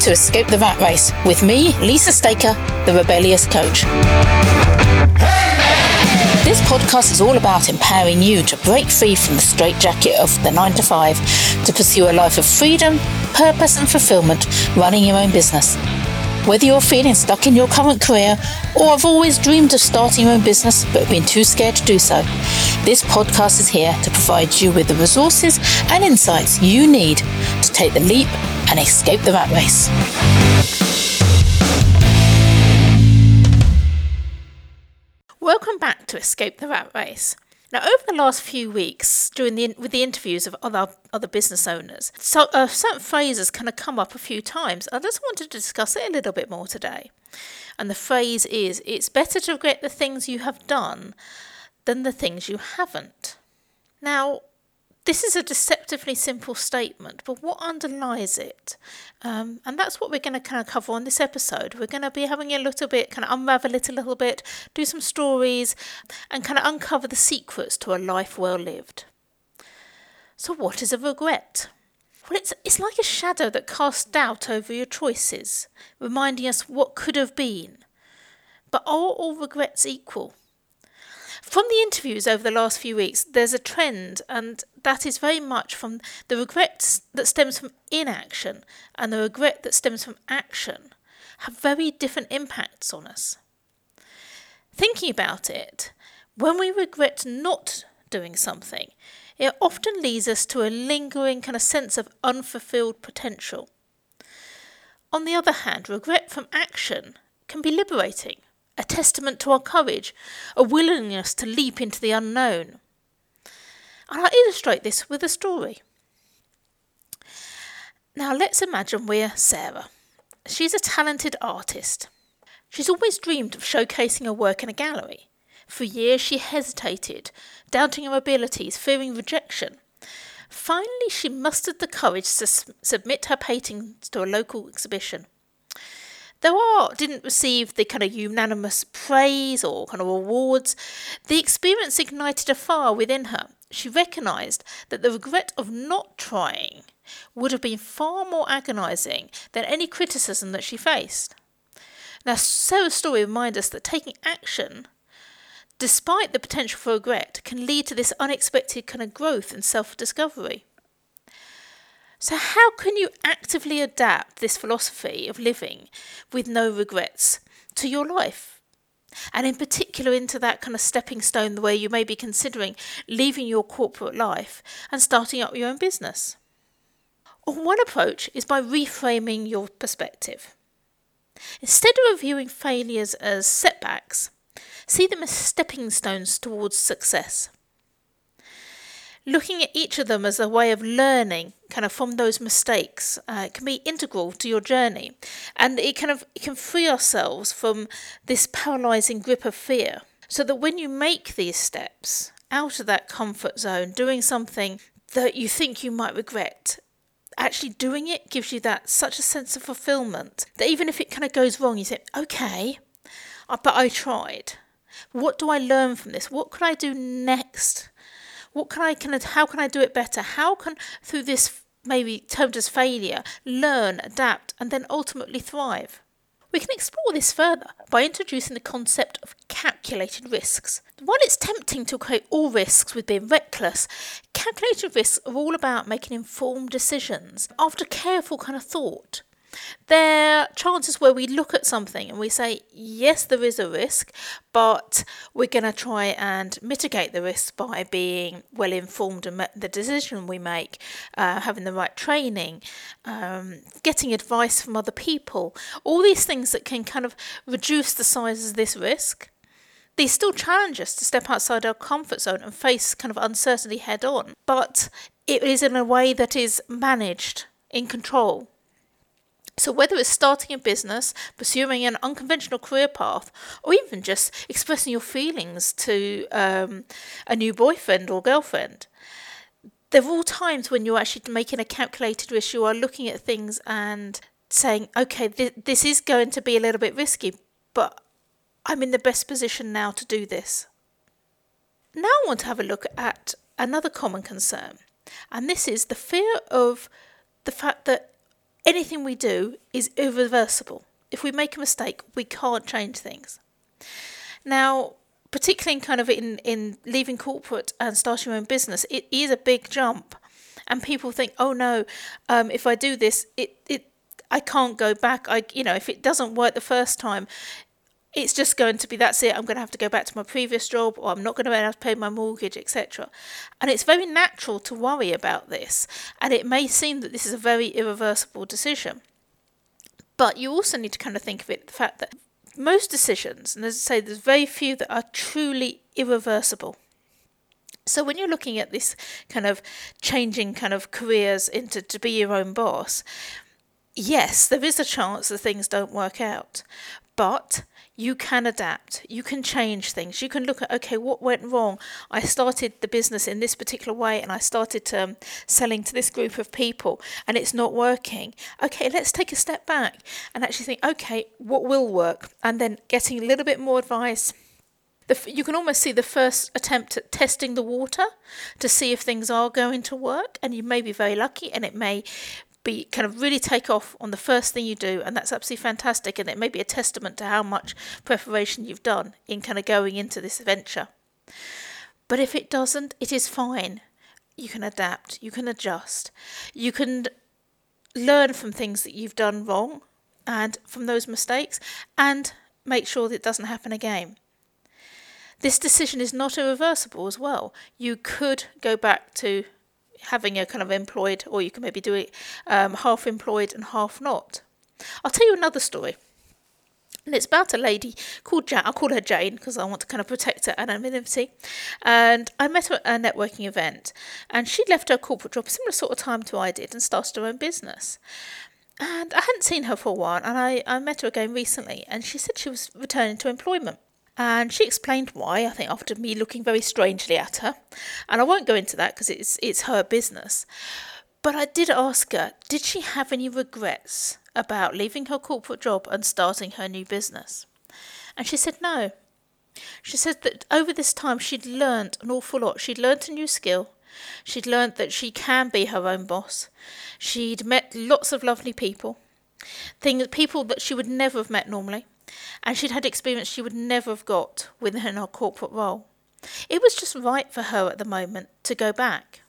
To Escape the Rat Race with me, Lisa Staker, the rebellious coach. This podcast is all about empowering you to break free from the straitjacket of the 9 to 5 to pursue a life of freedom, purpose, and fulfillment running your own business. Whether you're feeling stuck in your current career or have always dreamed of starting your own business but been too scared to do so, this podcast is here to provide you with the resources and insights you need to take the leap and escape the rat race. Welcome back to Escape the Rat Race. Now, over the last few weeks, during the with the interviews of other other business owners, so uh, certain phrases kind of come up a few times. I just wanted to discuss it a little bit more today. And the phrase is, "It's better to regret the things you have done than the things you haven't." Now, this is a deceptively simple statement, but what underlies it? Um, and that's what we're going to kind of cover on this episode. We're going to be having a little bit, kind of unravel it a little bit, do some stories, and kind of uncover the secrets to a life well lived. So, what is a regret? Well, it's, it's like a shadow that casts doubt over your choices, reminding us what could have been. But are all regrets equal? From the interviews over the last few weeks, there's a trend, and that is very much from the regret that stems from inaction and the regret that stems from action have very different impacts on us. Thinking about it, when we regret not doing something, it often leads us to a lingering kind of sense of unfulfilled potential. On the other hand, regret from action can be liberating a testament to our courage, a willingness to leap into the unknown. And I'll illustrate this with a story. Now, let's imagine we're Sarah. She's a talented artist. She's always dreamed of showcasing her work in a gallery. For years, she hesitated, doubting her abilities, fearing rejection. Finally, she mustered the courage to submit her paintings to a local exhibition. Though art didn't receive the kind of unanimous praise or kind of awards, the experience ignited a fire within her. She recognised that the regret of not trying would have been far more agonising than any criticism that she faced. Now, Sarah's story reminds us that taking action, despite the potential for regret, can lead to this unexpected kind of growth and self discovery. So, how can you actively adapt this philosophy of living with no regrets to your life? And in particular, into that kind of stepping stone where you may be considering leaving your corporate life and starting up your own business. One approach is by reframing your perspective. Instead of viewing failures as setbacks, see them as stepping stones towards success looking at each of them as a way of learning kind of from those mistakes uh, can be integral to your journey. And it kind of it can free ourselves from this paralyzing grip of fear. So that when you make these steps out of that comfort zone doing something that you think you might regret actually doing it gives you that such a sense of fulfillment that even if it kind of goes wrong you say okay uh, but i tried. What do i learn from this? What could i do next what can I can how can I do it better? How can through this maybe termed as failure learn, adapt, and then ultimately thrive? We can explore this further by introducing the concept of calculated risks. While it's tempting to equate all risks with being reckless, calculated risks are all about making informed decisions after careful kind of thought. There are chances where we look at something and we say, yes, there is a risk, but we're going to try and mitigate the risk by being well informed in the decision we make, uh, having the right training, um, getting advice from other people, all these things that can kind of reduce the size of this risk. These still challenge us to step outside our comfort zone and face kind of uncertainty head on, but it is in a way that is managed, in control. So, whether it's starting a business, pursuing an unconventional career path, or even just expressing your feelings to um, a new boyfriend or girlfriend, there are all times when you're actually making a calculated risk. You are looking at things and saying, okay, th- this is going to be a little bit risky, but I'm in the best position now to do this. Now, I want to have a look at another common concern, and this is the fear of the fact that anything we do is irreversible. If we make a mistake, we can't change things. Now, particularly in kind of in, in leaving corporate and starting your own business, it is a big jump. And people think, oh no, um, if I do this, it, it I can't go back. I you know, if it doesn't work the first time, it's just going to be that's it. I'm going to have to go back to my previous job, or I'm not going to be able to pay my mortgage, etc. And it's very natural to worry about this, and it may seem that this is a very irreversible decision. But you also need to kind of think of it the fact that most decisions, and as I say, there's very few that are truly irreversible. So when you're looking at this kind of changing kind of careers into to be your own boss, yes, there is a chance that things don't work out, but you can adapt, you can change things, you can look at, okay, what went wrong? I started the business in this particular way and I started um, selling to this group of people and it's not working. Okay, let's take a step back and actually think, okay, what will work? And then getting a little bit more advice. You can almost see the first attempt at testing the water to see if things are going to work, and you may be very lucky, and it may be kind of really take off on the first thing you do, and that's absolutely fantastic. And it may be a testament to how much preparation you've done in kind of going into this adventure. But if it doesn't, it is fine. You can adapt, you can adjust, you can learn from things that you've done wrong and from those mistakes and make sure that it doesn't happen again. This decision is not irreversible as well. You could go back to having a kind of employed, or you can maybe do it um, half employed and half not. I'll tell you another story. And it's about a lady called Jane. I'll call her Jane because I want to kind of protect her anonymity. And I met her at a networking event, and she'd left her corporate job similar sort of time to I did and started her own business. And I hadn't seen her for a while, and I, I met her again recently, and she said she was returning to employment. And she explained why, I think, after me looking very strangely at her. And I won't go into that because it's, it's her business. But I did ask her, did she have any regrets about leaving her corporate job and starting her new business? And she said no. She said that over this time she'd learnt an awful lot. She'd learnt a new skill. She'd learnt that she can be her own boss. She'd met lots of lovely people, things, people that she would never have met normally and she'd had experience she would never have got within her corporate role. It was just right for her at the moment to go back.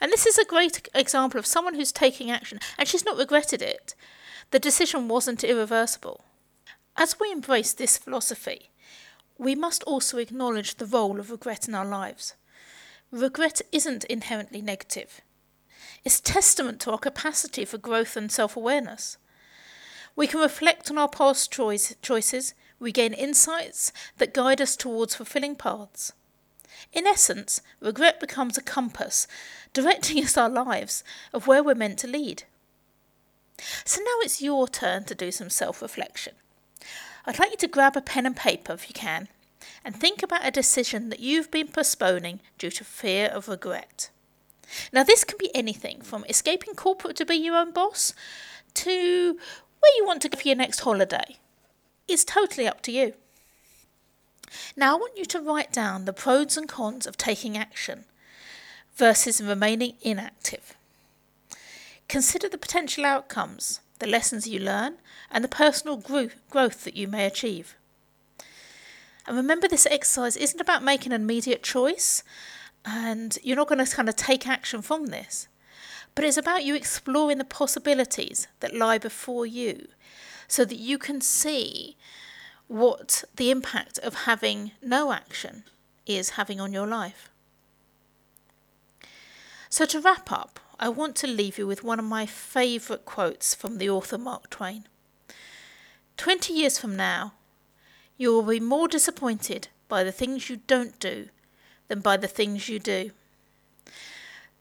And this is a great example of someone who's taking action, and she's not regretted it. The decision wasn't irreversible. As we embrace this philosophy, we must also acknowledge the role of regret in our lives. Regret isn't inherently negative. It's testament to our capacity for growth and self awareness. We can reflect on our past choice, choices, we gain insights that guide us towards fulfilling paths. In essence, regret becomes a compass, directing us our lives of where we're meant to lead. So now it's your turn to do some self reflection. I'd like you to grab a pen and paper if you can and think about a decision that you've been postponing due to fear of regret. Now, this can be anything from escaping corporate to be your own boss to where you want to go for your next holiday. It's totally up to you. Now, I want you to write down the pros and cons of taking action versus remaining inactive. Consider the potential outcomes, the lessons you learn, and the personal gro- growth that you may achieve. And remember, this exercise isn't about making an immediate choice, and you're not going to kind of take action from this but it's about you exploring the possibilities that lie before you so that you can see what the impact of having no action is having on your life. So, to wrap up, I want to leave you with one of my favourite quotes from the author Mark Twain. Twenty years from now, you will be more disappointed by the things you don't do than by the things you do.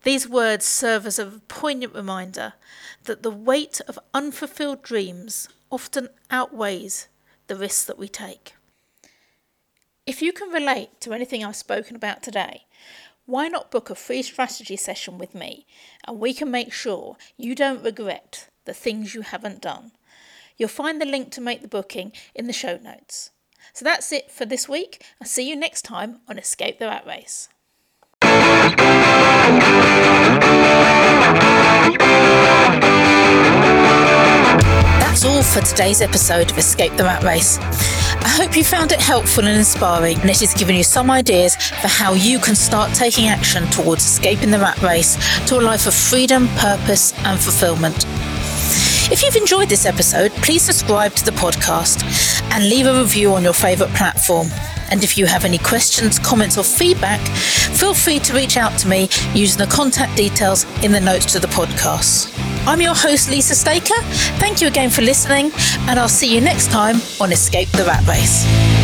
These words serve as a poignant reminder that the weight of unfulfilled dreams often outweighs the risks that we take. If you can relate to anything I've spoken about today, why not book a free strategy session with me and we can make sure you don't regret the things you haven't done? You'll find the link to make the booking in the show notes. So that's it for this week. I'll see you next time on Escape the Rat Race. For today's episode of Escape the Rat Race. I hope you found it helpful and inspiring, and it has given you some ideas for how you can start taking action towards escaping the rat race to a life of freedom, purpose, and fulfillment. If you've enjoyed this episode, please subscribe to the podcast and leave a review on your favourite platform. And if you have any questions, comments, or feedback, feel free to reach out to me using the contact details in the notes to the podcast. I'm your host, Lisa Staker. Thank you again for listening, and I'll see you next time on Escape the Rat Race.